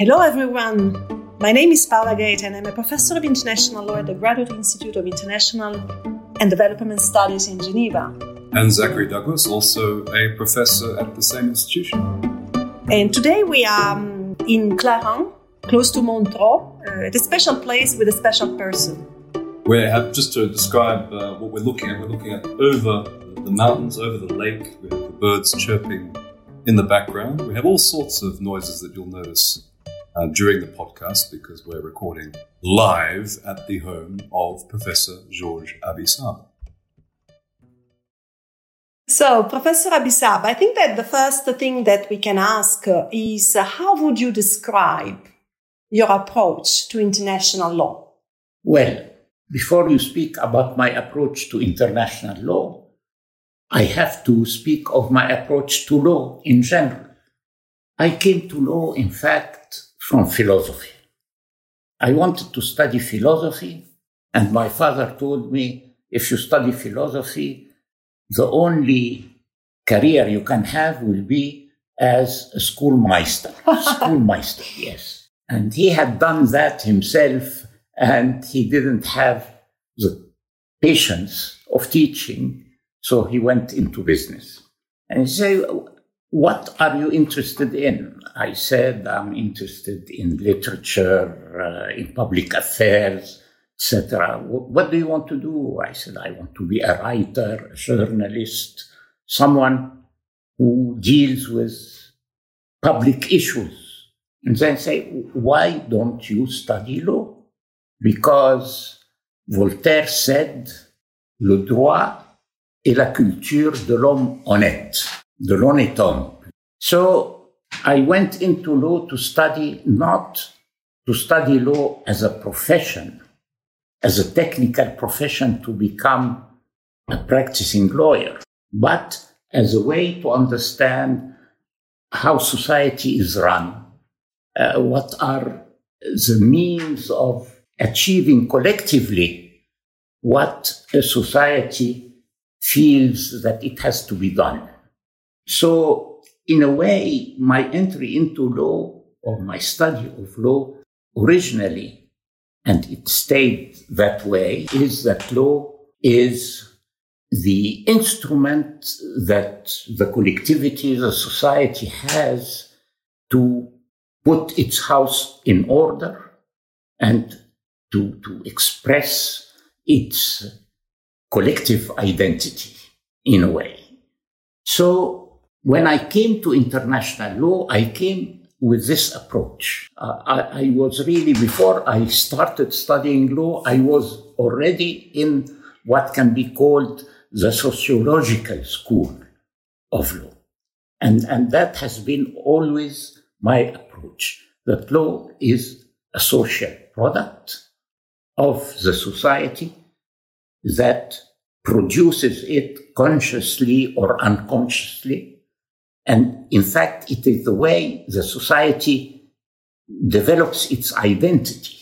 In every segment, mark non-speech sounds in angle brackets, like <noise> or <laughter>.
Hello, everyone. My name is Paola Gaeta, and I'm a professor of international law at the Graduate Institute of International and Development Studies in Geneva. And Zachary Douglas, also a professor at the same institution. And today we are um, in Clarens, close to Montreux, uh, at a special place with a special person. We have just to describe uh, what we're looking at. We're looking at over the mountains, over the lake. We have the birds chirping in the background. We have all sorts of noises that you'll notice uh, during the podcast because we're recording live at the home of Professor Georges Abi Saab. So, Professor Abi Saab, I think that the first thing that we can ask is uh, how would you describe your approach to international law? Well, before you speak about my approach to international law, I have to speak of my approach to law in general. I came to law, in fact, from philosophy. I wanted to study philosophy, and my father told me if you study philosophy, the only career you can have will be as a schoolmeister. <laughs> schoolmeister, yes. And he had done that himself, and he didn't have the patience of teaching, so he went into business. And he said, what are you interested in? I said, I'm interested in literature, uh, in public affairs, etc. What do you want to do? I said, I want to be a writer, a journalist, someone who deals with public issues. And then say, why don't you study law? Because Voltaire said, le droit est la culture de l'homme honnête de l'honnête homme. So I went into law to study, not to study law as a profession, as a technical profession to become a practicing lawyer, but as a way to understand how society is run, uh, what are the means of achieving collectively what a society feels that it has to be done. So, in a way, my entry into law or my study of law originally, and it stayed that way, is that law is the instrument that the collectivity, the society has to put its house in order and to, to express its collective identity in a way. So when I came to international law, I came with this approach. Uh, I, I, was really, before I started studying law, I was already in what can be called the sociological school of law. And, and that has been always my approach that law is a social product of the society that produces it consciously or unconsciously and in fact, it is the way the society develops its identity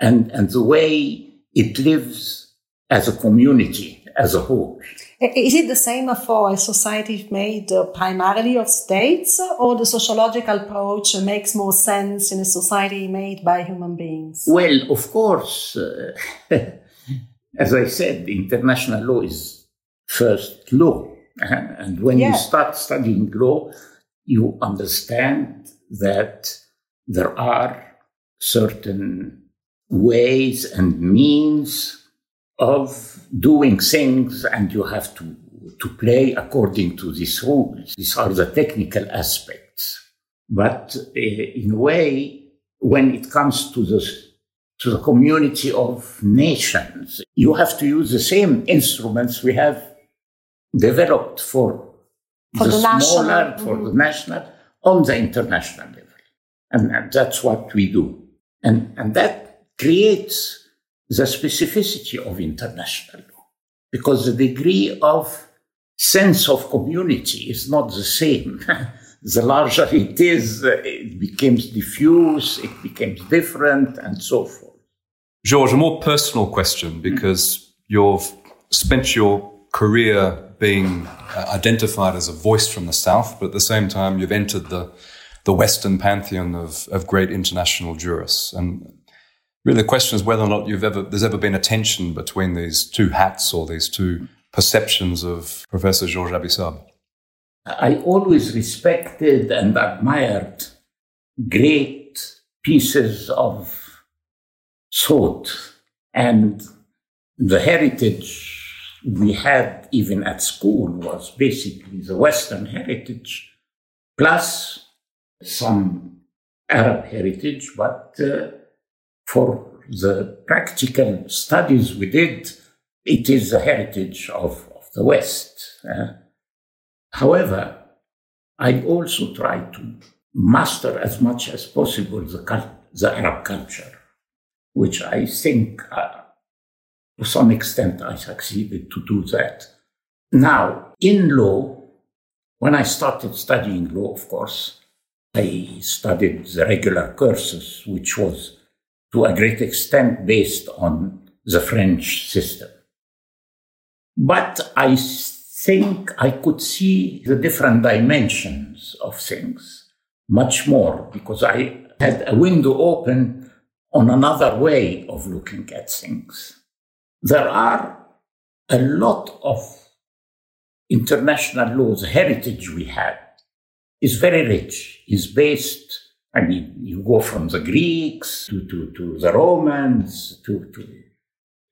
and, and the way it lives as a community as a whole. Is it the same for a society made uh, primarily of states, or the sociological approach makes more sense in a society made by human beings? Well, of course, uh, <laughs> as I said, international law is first law. And when yeah. you start studying law, you understand that there are certain ways and means of doing things, and you have to, to play according to these rules. These are the technical aspects. But uh, in a way, when it comes to the to the community of nations, you have to use the same instruments we have developed for, for the, the smaller, national. for mm-hmm. the national, on the international level. And, and that's what we do. And, and that creates the specificity of international law because the degree of sense of community is not the same. <laughs> the larger it is, it becomes diffuse, it becomes different, and so forth. George, a more personal question because mm. you've spent your career being uh, identified as a voice from the South, but at the same time, you've entered the, the Western pantheon of, of great international jurists. And really the question is whether or not you've ever, there's ever been a tension between these two hats or these two perceptions of Professor Georges Abi Saab. I always respected and admired great pieces of thought and the heritage we had even at school was basically the Western heritage plus some Arab heritage, but uh, for the practical studies we did, it is the heritage of, of the West. Uh, however, I also try to master as much as possible the, the Arab culture, which I think uh, to some extent I succeeded to do that. Now, in law, when I started studying law, of course, I studied the regular courses, which was to a great extent based on the French system. But I think I could see the different dimensions of things much more because I had a window open on another way of looking at things. There are a lot of international laws, heritage we have is very rich, is based, I mean, you go from the Greeks to, to, to the Romans to, to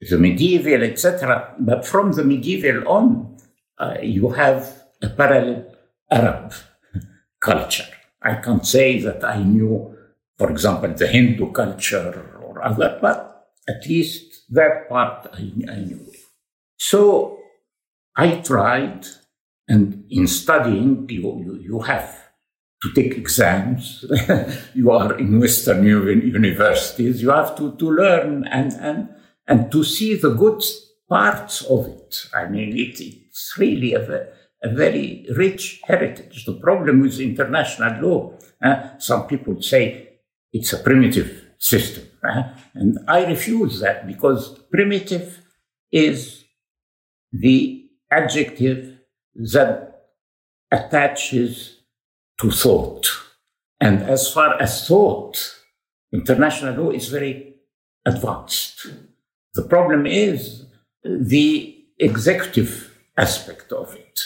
the medieval, etc. But from the medieval on, uh, you have a parallel Arab <laughs> culture. I can't say that I knew, for example, the Hindu culture or other, but at least that part I, I knew. So I tried, and in studying, you, you, you have to take exams. <laughs> you are in Western universities. You have to, to learn and, and, and to see the good parts of it. I mean, it, it's really a, a very rich heritage. The problem with international law, uh, some people say it's a primitive system. And I refuse that because primitive is the adjective that attaches to thought. And as far as thought, international law is very advanced. The problem is the executive aspect of it,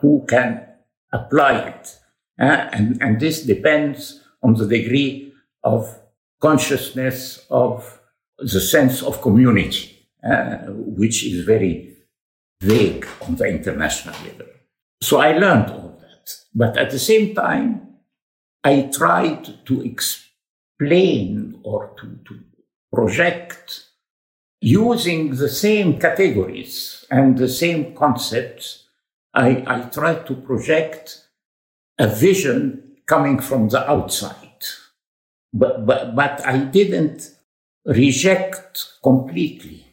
who can apply it. Uh, and, and this depends on the degree of consciousness of the sense of community, uh, which is very vague on the international level. So I learned all that. But at the same time, I tried to explain or to, to project using the same categories and the same concepts. I, I tried to project a vision coming from the outside but, but, but I didn't reject completely.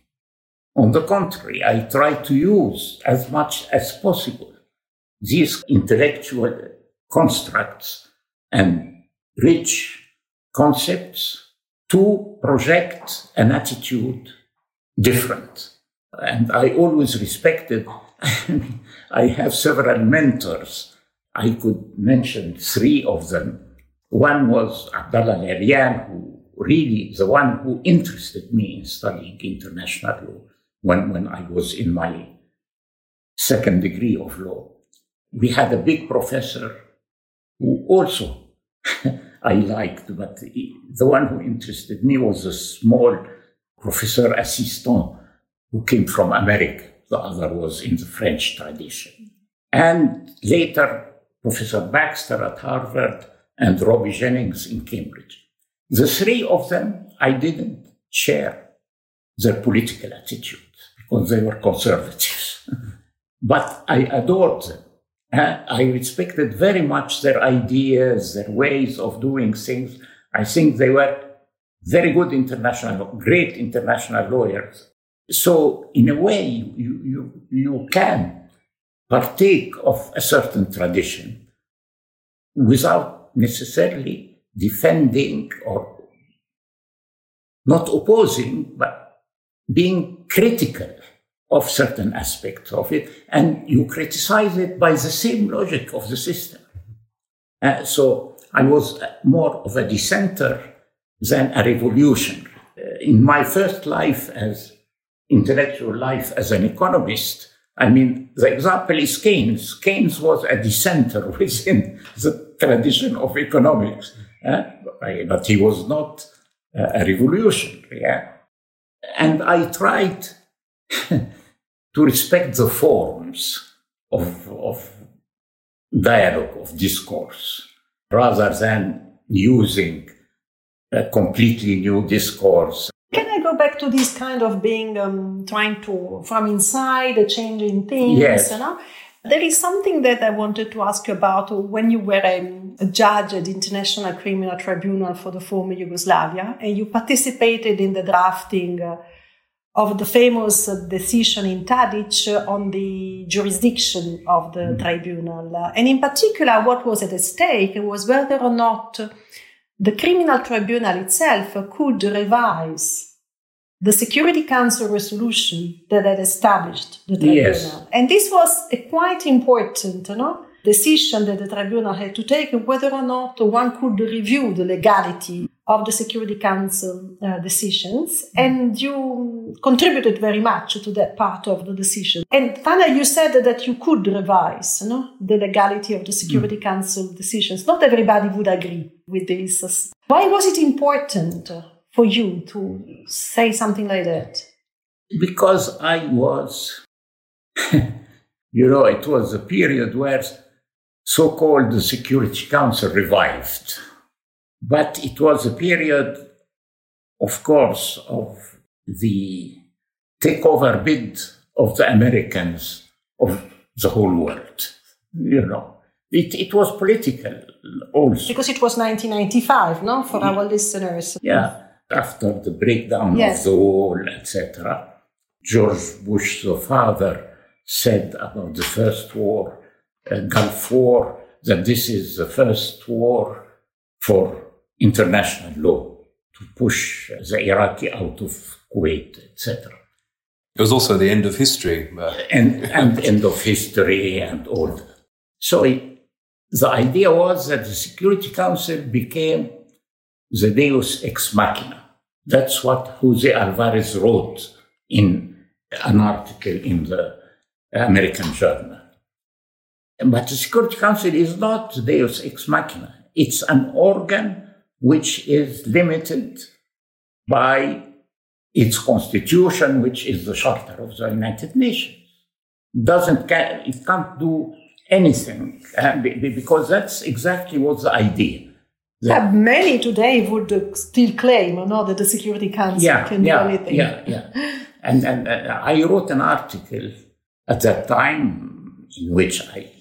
On the contrary, I tried to use as much as possible these intellectual constructs and rich concepts to project an attitude different. And I always respected, <laughs> I have several mentors. I could mention three of them one was Abdallah El-Erian, who really the one who interested me in studying international law when, when I was in my second degree of law. We had a big professor who also <laughs> I liked, but the one who interested me was a small professor assistant who came from America. The other was in the French tradition. And later, Professor Baxter at Harvard and Robbie Jennings in Cambridge. The three of them, I didn't share their political attitude because they were conservatives. <laughs> but I adored them. Uh, I respected very much their ideas, their ways of doing things. I think they were very good international, great international lawyers. So in a way, you, you, you can partake of a certain tradition without necessarily defending or not opposing, but being critical of certain aspects of it, and you criticize it by the same logic of the system. Uh, so I was more of a dissenter than a revolutionary. Uh, in my first life as intellectual life as an economist, I mean, the example is Keynes. Keynes was a dissenter <laughs> within the tradition of economics, uh, but he was not a revolutionary. Yeah? And I tried <laughs> to respect the forms of, of dialogue, of discourse, rather than using a completely new discourse can I go back to this kind of being um, trying to from inside, a changing things? Yes. You know? There is something that I wanted to ask you about when you were a, a, judge at the International Criminal Tribunal for the former Yugoslavia and you participated in the drafting uh, of the famous decision in Tadic on the jurisdiction of the mm. tribunal. And in particular, what was at stake was whether or not the criminal tribunal itself could revise the Security Council resolution that had established the tribunal. Yes. And this was a quite important no, decision that the tribunal had to take whether or not one could review the legality of the Security Council uh, decisions. And you contributed very much to that part of the decision. And finally, you said that you could revise no, the legality of the Security mm. Council decisions. Not everybody would agree with this. Why was it important for you to say something like that? Because I was, <laughs> you know, it was a period where so called the Security Council revived. But it was a period, of course, of the takeover bid of the Americans of the whole world. You know, it, it was political also. Because it was 1995, no? For our listeners. Yeah, after the breakdown yes. of the wall, etc. George Bush, the father, said about the first war, uh, Gulf War, that this is the first war for international law to push the Iraqi out of Kuwait, etc. It was also the end of history. Uh, and, and end of history and all. So it, the idea was that the Security Council became the deus ex machina. That's what Jose Alvarez wrote in an article in the American Journal. But the Security Council is not deus ex machina. It's an organ which is limited by its constitution, which is the Charter of the United Nations. Doesn't it can't do anything uh, because that's exactly what the idea. Yeah, many today would still claim, you know, that the Security Council yeah, can yeah, do anything. Yeah, yeah. And, and uh, I wrote an article at that time in which I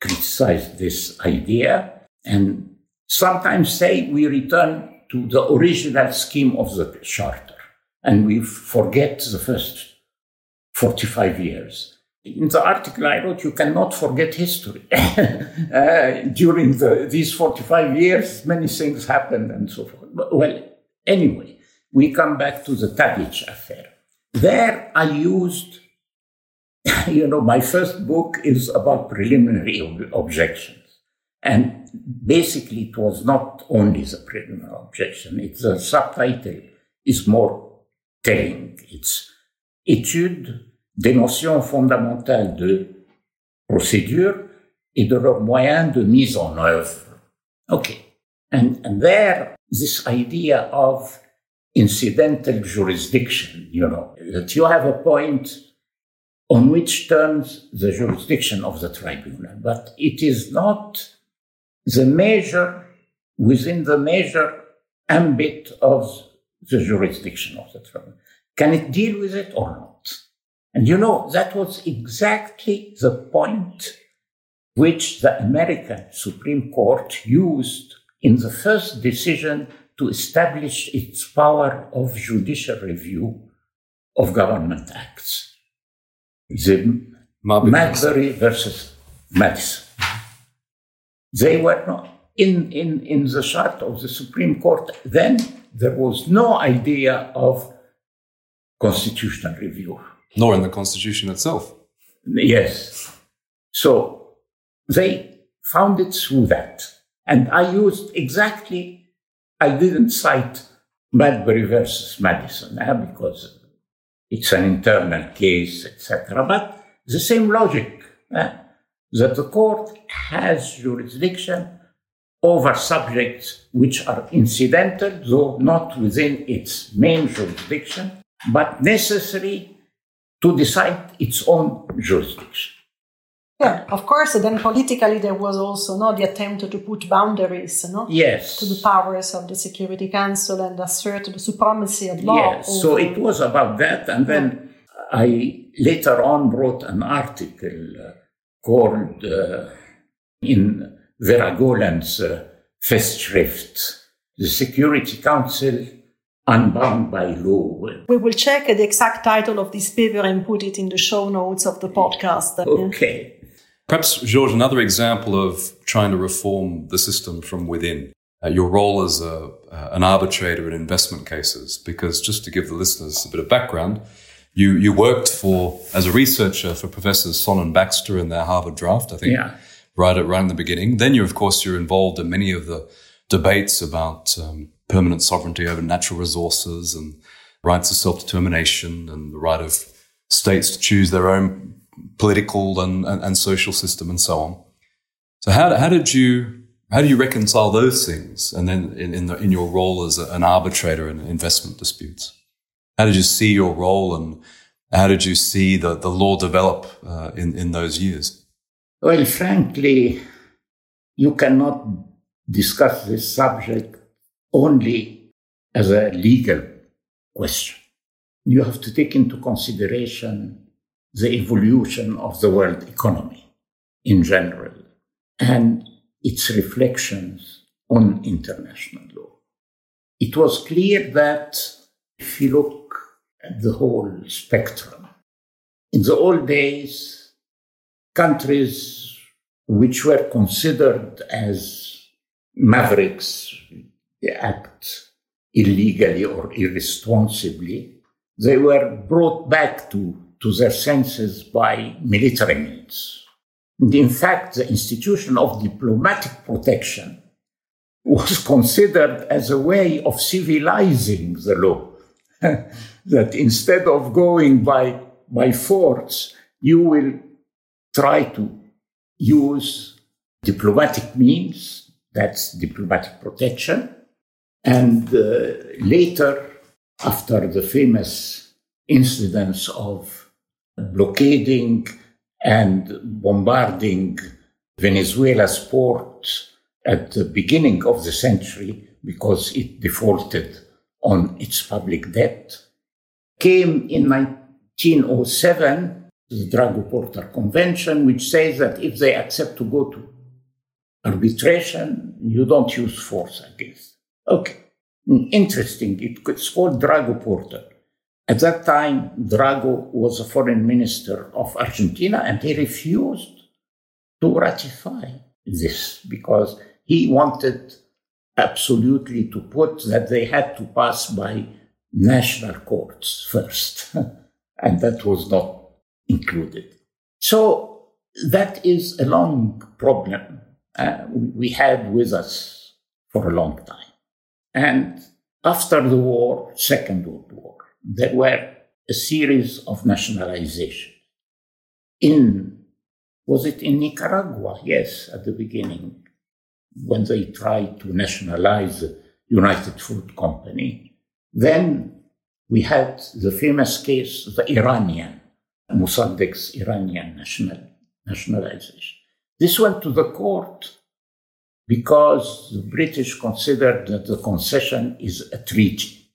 criticized this idea and sometimes say we return to the original scheme of the charter and we forget the first 45 years in the article I wrote, you cannot forget history. <laughs> uh, during the, these 45 years, many things happened and so forth. Well, anyway, we come back to the Tadic affair. There I used, <laughs> you know, my first book is about preliminary ob- objections. And basically, it was not only the preliminary objection, it's the subtitle is more telling. It's Etude des notions fondamentales de procédure et de leurs moyens de mise en œuvre. Okay. And, and there, this idea of incidental jurisdiction, you know, that you have a point on which turns the jurisdiction of the tribunal, but it is not the measure within the measure ambit of the jurisdiction of the tribunal. Can it deal with it or not? And you know, that was exactly the point which the American Supreme Court used in the first decision to establish its power of judicial review of government acts. The Marbury versus Madison. They were not in, in, in the chart of the Supreme Court. Then there was no idea of constitutional review nor in the Constitution itself. Yes. So they found it through that. And I used exactly, I didn't cite Marbury versus Madison eh, because it's an internal case, etc. But the same logic eh, that the court has jurisdiction over subjects which are incidental, though not within its main jurisdiction, but necessary to decide its own jurisdiction. Yeah, of course. Then politically, there was also no the attempt to put boundaries, no, yes, to the powers of the Security Council and assert the supremacy of law. Yes, so it was about that, and then I later on wrote an article uh, called uh, in Vera Gowlland's uh, Festschrift, the Security Council unbound by law. We will check the exact title of this paper and put it in the show notes of the podcast. Okay. Perhaps, George, another example of trying to reform the system from within. Uh, your role as a, uh, an arbitrator in investment cases, because just to give the listeners a bit of background, you, you worked for, as a researcher for Professors Sohn and Baxter in their Harvard draft, I think, yeah. right at right in the beginning. Then you, of course, you're involved in many of the debates about um, permanent sovereignty over natural resources and rights of self-determination and the right of states to choose their own political and, and, and social system and so on. So how, how did you how do you reconcile those things? And then in in, the, in your role as an arbitrator in investment disputes, how did you see your role and how did you see the, the law develop uh, in in those years? Well, frankly, you cannot discuss this subject only as a legal question. You have to take into consideration the evolution of the world economy in general and its reflections on international law. It was clear that if you look at the whole spectrum, in the old days, countries which were considered as mavericks act illegally or irresponsibly, they were brought back to, to their senses by military means. And in fact, the institution of diplomatic protection was considered as a way of civilizing the law. <laughs> that instead of going by, by force, you will try to use diplomatic means, that's diplomatic protection, and uh, later, after the famous incidents of blockading and bombarding Venezuela's port at the beginning of the century because it defaulted on its public debt, came in 1907 the Drago Porter Convention, which says that if they accept to go to arbitration, you don't use force against Okay, interesting. It's called Drago Porter. At that time, Drago was a foreign minister of Argentina and he refused to ratify this because he wanted absolutely to put that they had to pass by national courts first. <laughs> and that was not included. So that is a long problem uh, we had with us for a long time. And after the war, Second World War, there were a series of nationalizations. In, was it in Nicaragua? Yes, at the beginning, when they tried to nationalize the United Fruit Company. Then we had the famous case, the Iranian, Mossadegh's Iranian national, nationalization. This went to the court because the British considered that the concession is a treaty,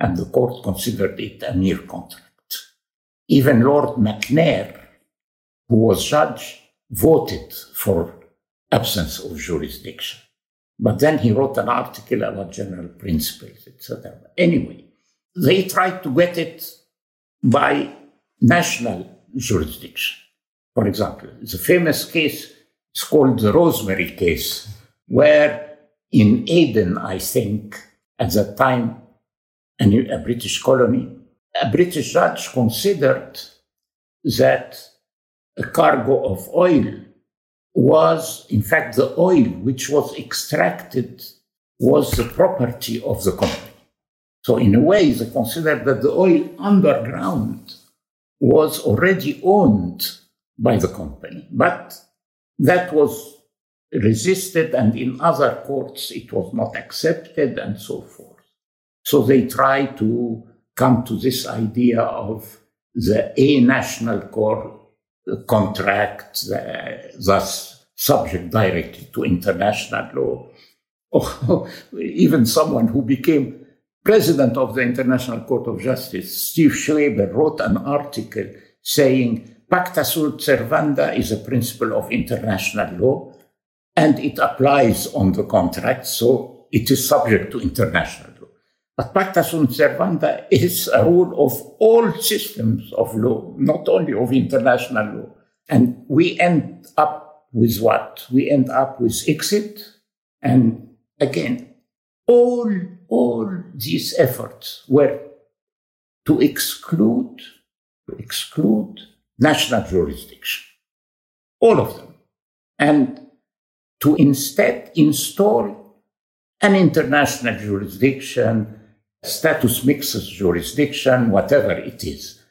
and the court considered it a mere contract. Even Lord McNair, who was judge, voted for absence of jurisdiction. But then he wrote an article about general principles, etc. Anyway, they tried to get it by national jurisdiction. For example, the famous case is called the Rosemary case where in Aden, I think, at that time, a, new, a British colony, a British judge considered that a cargo of oil was, in fact, the oil which was extracted was the property of the company. So, in a way, they considered that the oil underground was already owned by the company. But that was resisted, and in other courts it was not accepted, and so forth. So they tried to come to this idea of the a national court uh, contract, thus subject directly to international law. Or oh, <laughs> even someone who became president of the International Court of Justice, Steve Schwebel, wrote an article saying pacta sunt servanda is a principle of international law and it applies on the contract, so it is subject to international law. But pacta sunt servanda is a rule of all systems of law, not only of international law. And we end up with what? We end up with ICSID. And again, all, all these efforts were to exclude, to exclude national jurisdiction. All of them. And to instead install an international jurisdiction, status mixed jurisdiction, whatever it is.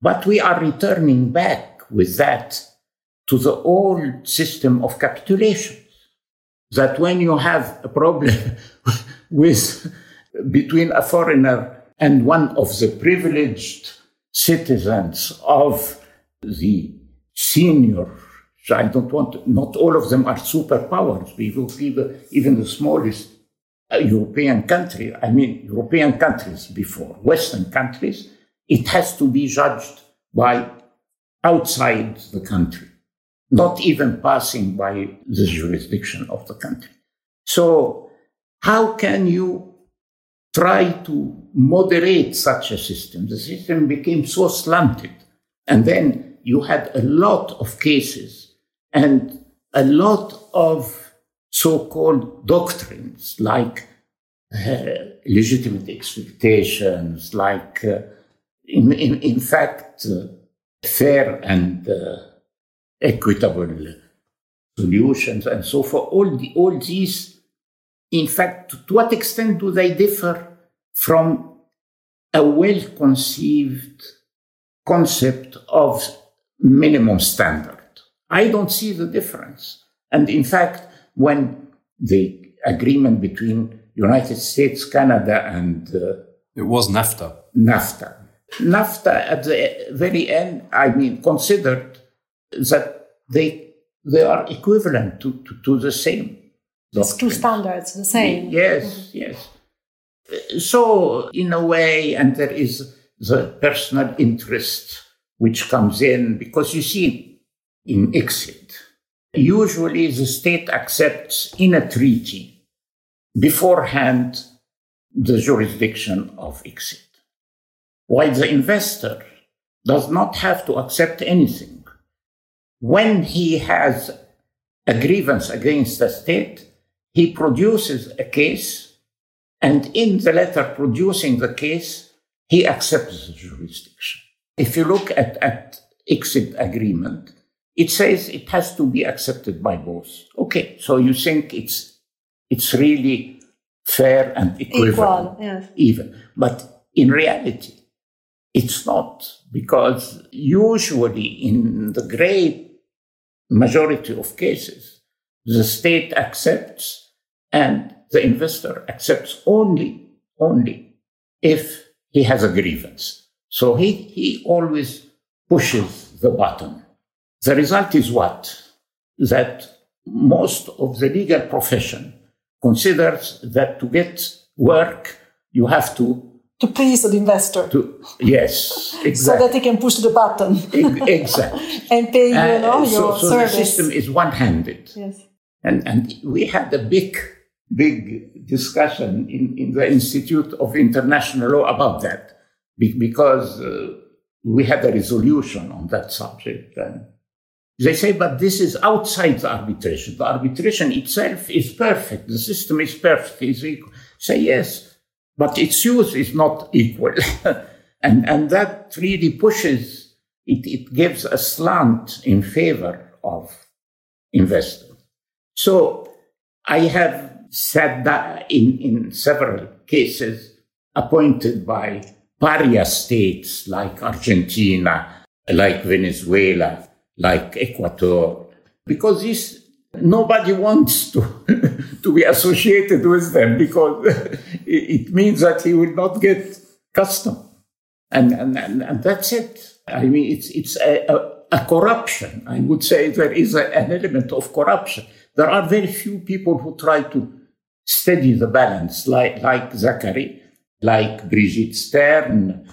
But we are returning back with that to the old system of capitulations. That when you have a problem <laughs> with between a foreigner and one of the privileged citizens of the senior I don't want, not all of them are superpowers. We will even, even the smallest uh, European country, I mean, European countries before, Western countries, it has to be judged by outside the country, not even passing by the jurisdiction of the country. So, how can you try to moderate such a system? The system became so slanted. And then you had a lot of cases and a lot of so called doctrines like uh, legitimate expectations, like, uh, in, in, in, fact, uh, fair and uh, equitable solutions, and so forth. All, the, all these, in fact, to what extent do they differ from a well conceived concept of minimum standard? I don't see the difference. And in fact, when the agreement between United States, Canada, and uh, it was NAFTA. NAFTA. NAFTA at the very end, I mean, considered that they they are equivalent to, to, to the same. It's two standards, the same. Yes, yes. So, in a way, and there is the personal interest which comes in because you see, in ICSID. Usually, the state accepts in a treaty beforehand the jurisdiction of ICSID, while the investor does not have to accept anything. When he has a grievance against the state, he produces a case, and in the letter producing the case, he accepts the jurisdiction. If you look at, at ICSID agreement, it says it has to be accepted by both. Okay, so you think it's it's really fair and equivalent, Equal, yes. even, but in reality, it's not because usually in the great majority of cases, the state accepts and the investor accepts only only if he has a grievance. So he, he always pushes the button. The result is what? That most of the legal profession considers that to get work, you have to to please the investor. To, yes, exactly. <laughs> So that he can push the button. exactly. <laughs> and pay you uh, know, so, your so service. the system is one-handed. Yes. And, and we had a big, big discussion in, in the Institute of International Law about that because uh, we had a resolution on that subject. And they say, but this is outside the arbitration. The arbitration itself is perfect. The system is perfect. Is equal. Say yes, but its use is not equal. <laughs> and, and that really pushes, it, it gives a slant in favor of investors. So I have said that in, in several cases appointed by pariah states like Argentina, like Venezuela, like Ecuador, because this, nobody wants to, <laughs> to be associated with them because <laughs> it means that he will not get custom. And, and, and, and that's it. I mean, it's, it's a, a, a corruption. I would say there is a, an element of corruption. There are very few people who try to steady the balance, like, like Zachary, like Brigitte Stern.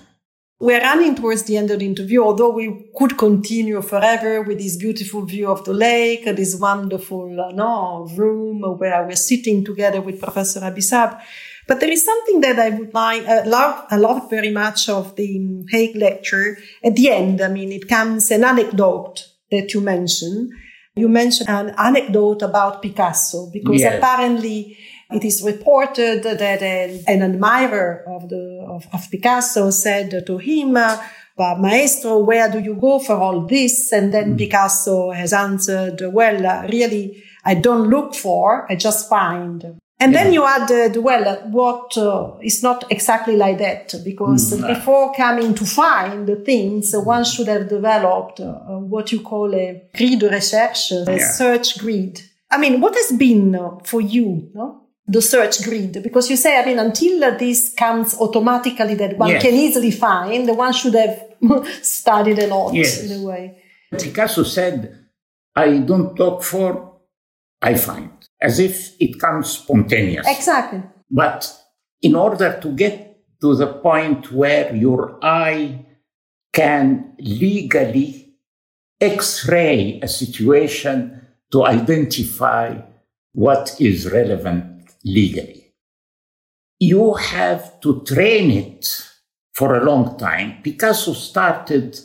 We're running towards the end of the interview, although we could continue forever with this beautiful view of the lake, this wonderful uh, no, room where we're sitting together with Professor Abi Saab. But there is something that I would like, uh, love, I love very much of the Hague lecture. At the end, I mean, it comes an anecdote that you mentioned. You mentioned an anecdote about Picasso because yes. apparently it is reported that an, admirer of the of, of, Picasso said to him, uh, "Maestro, where do you go for all this?" And then mm. Picasso has answered, "Well, uh, really, I don't look for; I just find." And yeah. then you added, well, what uh, is not exactly like that because mm. before coming to find the things, uh, one should have developed uh, what you call a grid recherche, a yeah. search grid. I mean, what has been uh, for you, no? The search grid? Because you say, I mean, until this comes automatically that one yes. can easily find, The one should have <laughs> studied a lot yes. in a way. Picasso said, I don't look for, I find as if it comes spontaneous. Exactly. But in order to get to the point where your eye can legally x ray a situation to identify what is relevant legally, you have to train it for a long time. Picasso started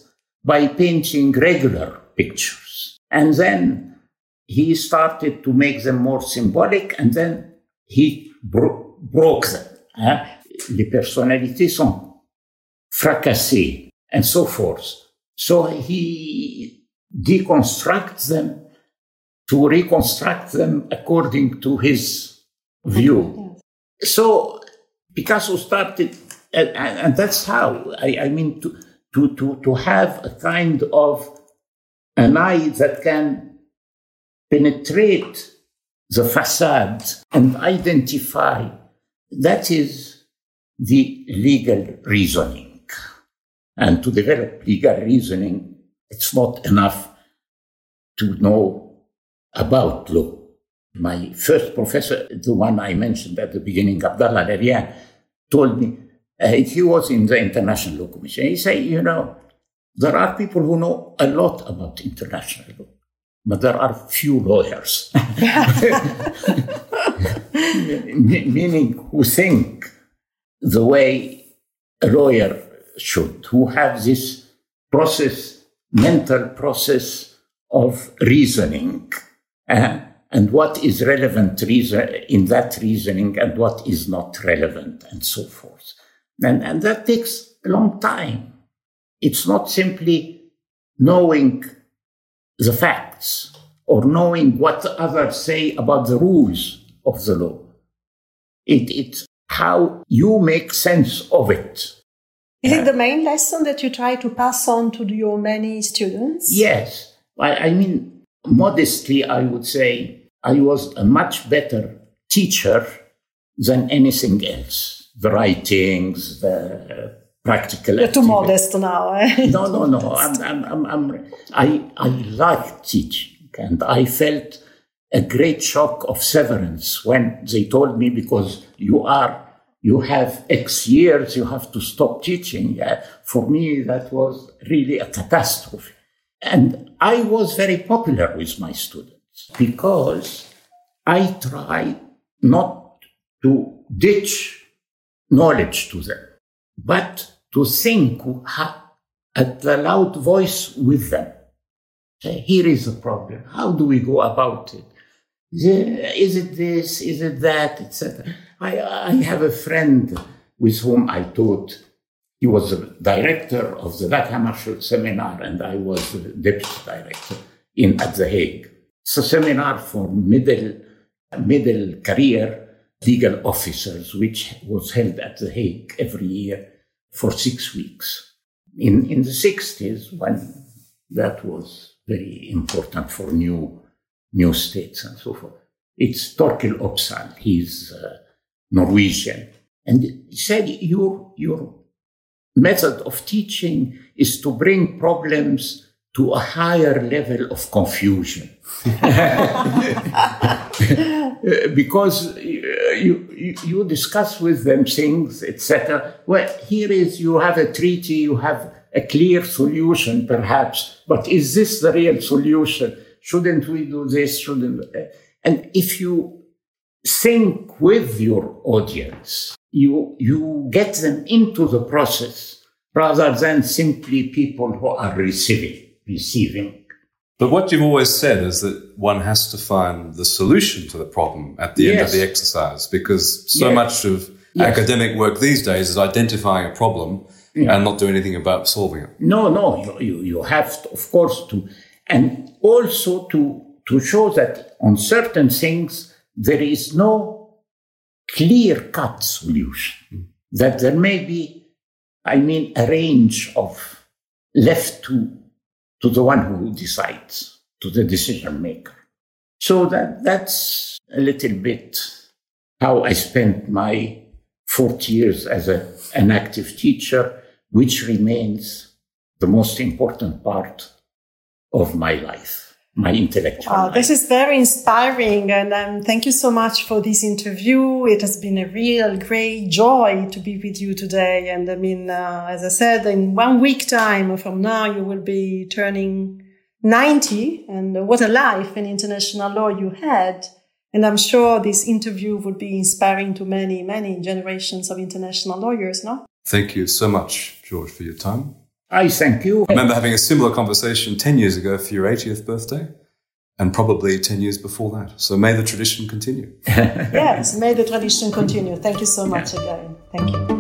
by painting regular pictures and then he started to make them more symbolic and then he bro- broke them. Eh? Hein? Les personnalités sont fracassées and so forth. So he deconstructs them to reconstruct them according to his view. So Picasso started, and, and that's how I, I mean to, to, to, to have a kind of an eye that can penetrate the facade and identify that is the legal reasoning. And to develop legal reasoning, it's not enough to know about law. My first professor, the one I mentioned at the beginning, Abdallah El-Erian, told me, uh, he was in the International Law Commission. He said, you know, there are people who know a lot about international law but there are few lawyers. <laughs> Meaning who think the way a lawyer should, who have this process, mental process of reasoning, uh, and what is relevant reason in that reasoning and what is not relevant, and so forth. And, and that takes a long time. It's not simply knowing the facts or knowing what others say about the rules of the law. It, it's how you make sense of it. Is it the main lesson that you try to pass on to your many students? Yes. I, I mean, modestly, I would say I was a much better teacher than anything else. The writings, the practical. You're too modest now. Eh? <laughs> no, no, no. I'm, I'm, I'm, I'm, I, I like teaching, and I felt a great shock of severance when they told me because you are you have X years, you have to stop teaching. Yeah, for me, that was really a catastrophe. And I was very popular with my students because I try not to ditch knowledge to them but to think at the loud voice with them. Say, here is the problem. How do we go about it? Is it this? Is it that? Etc. I, I have a friend with whom I taught. He was the director of the Dag Hammarskjöld seminar, and I was the deputy director in at the Hague. It's a seminar for middle, middle career legal officers, which was held at The Hague every year for six weeks. In, in the 60s, when that was very important for new, new states and so forth, it's Torkil Opsahl. He's uh, Norwegian. And he said, your, your method of teaching is to bring problems to a higher level of confusion. <laughs> because uh, you, you, you discuss with them things, etc. Well, here is you have a treaty, you have a clear solution, perhaps, but is this the real solution? Shouldn't we do this? Shouldn't? Uh, and if you think with your audience, you, you get them into the process rather than simply people who are receiving, receiving. But what you've always said is that one has to find the solution to the problem at the yes. end of the exercise because so yes. much of yes. academic work these days is identifying a problem yeah. and not doing anything about solving it. No, no, you, you, you have, to, of course, to, and also to, to show that on certain things there is no clear cut solution, mm. that there may be, I mean, a range of left to to the one who decides, to the decision maker. So that, that's a little bit how I spent my 40 years as a, an active teacher, which remains the most important part of my life my intellectual wow, This is very inspiring. And um, thank you so much for this interview. It has been a real great joy to be with you today. And I mean, uh, as I said, in one week time from now, you will be turning 90. And what a life in international law you had. And I'm sure this interview would be inspiring to many, many generations of international lawyers, no? Thank you so much, George, for your time. I thank you. I remember having a similar conversation 10 years ago for your 80th birthday and probably 10 years before that. So may the tradition continue. <laughs> yes, may the tradition continue. Thank you so much again. Thank you.